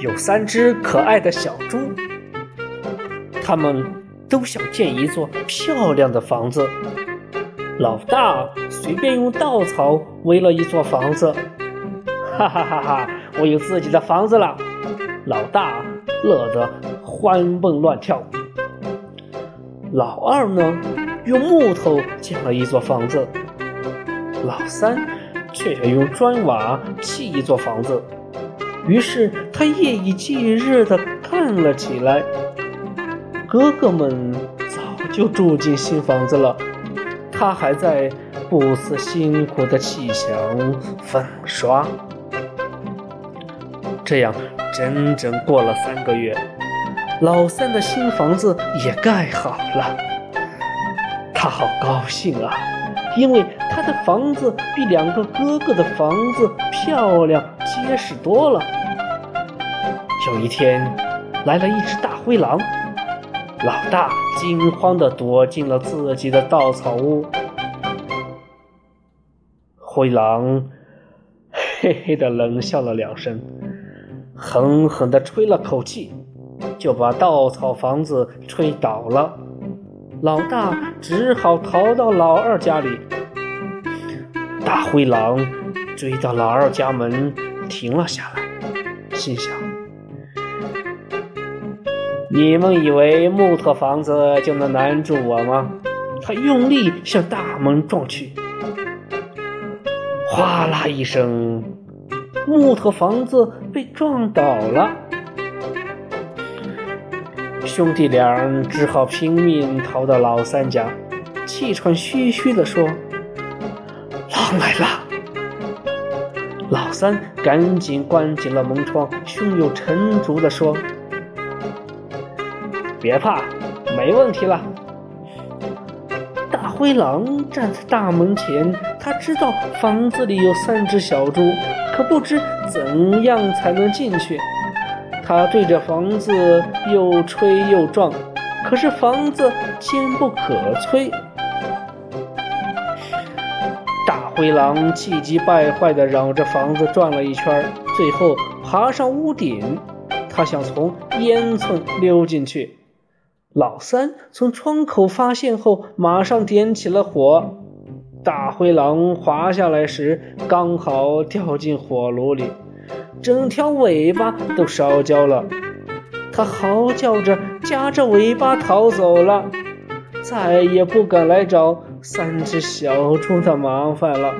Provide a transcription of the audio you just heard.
有三只可爱的小猪，它们都想建一座漂亮的房子。老大随便用稻草围了一座房子，哈哈哈哈！我有自己的房子了。老大乐得欢蹦乱跳。老二呢，用木头建了一座房子。老三却用砖瓦砌一座房子。于是他夜以继日地干了起来。哥哥们早就住进新房子了，他还在不辞辛苦地砌墙粉刷。这样整整过了三个月，老三的新房子也盖好了。他好高兴啊，因为他的房子比两个哥哥的房子漂亮结实多了。有一天，来了一只大灰狼，老大惊慌地躲进了自己的稻草屋。灰狼嘿嘿地冷笑了两声。狠狠地吹了口气，就把稻草房子吹倒了。老大只好逃到老二家里。大灰狼追到老二家门，停了下来，心想：“你们以为木头房子就能难住我吗？”他用力向大门撞去，哗啦一声。木头房子被撞倒了，兄弟俩只好拼命逃到老三家，气喘吁吁地说：“狼来了！”老三赶紧关紧了门窗，胸有成竹地说：“别怕，没问题了。”大灰狼站在大门前，他知道房子里有三只小猪。可不知怎样才能进去，他对着房子又吹又撞，可是房子坚不可摧。大灰狼气急败坏地绕着房子转了一圈，最后爬上屋顶，他想从烟囱溜进去。老三从窗口发现后，马上点起了火。大灰狼滑下来时，刚好掉进火炉里，整条尾巴都烧焦了。它嚎叫着，夹着尾巴逃走了，再也不敢来找三只小猪的麻烦了。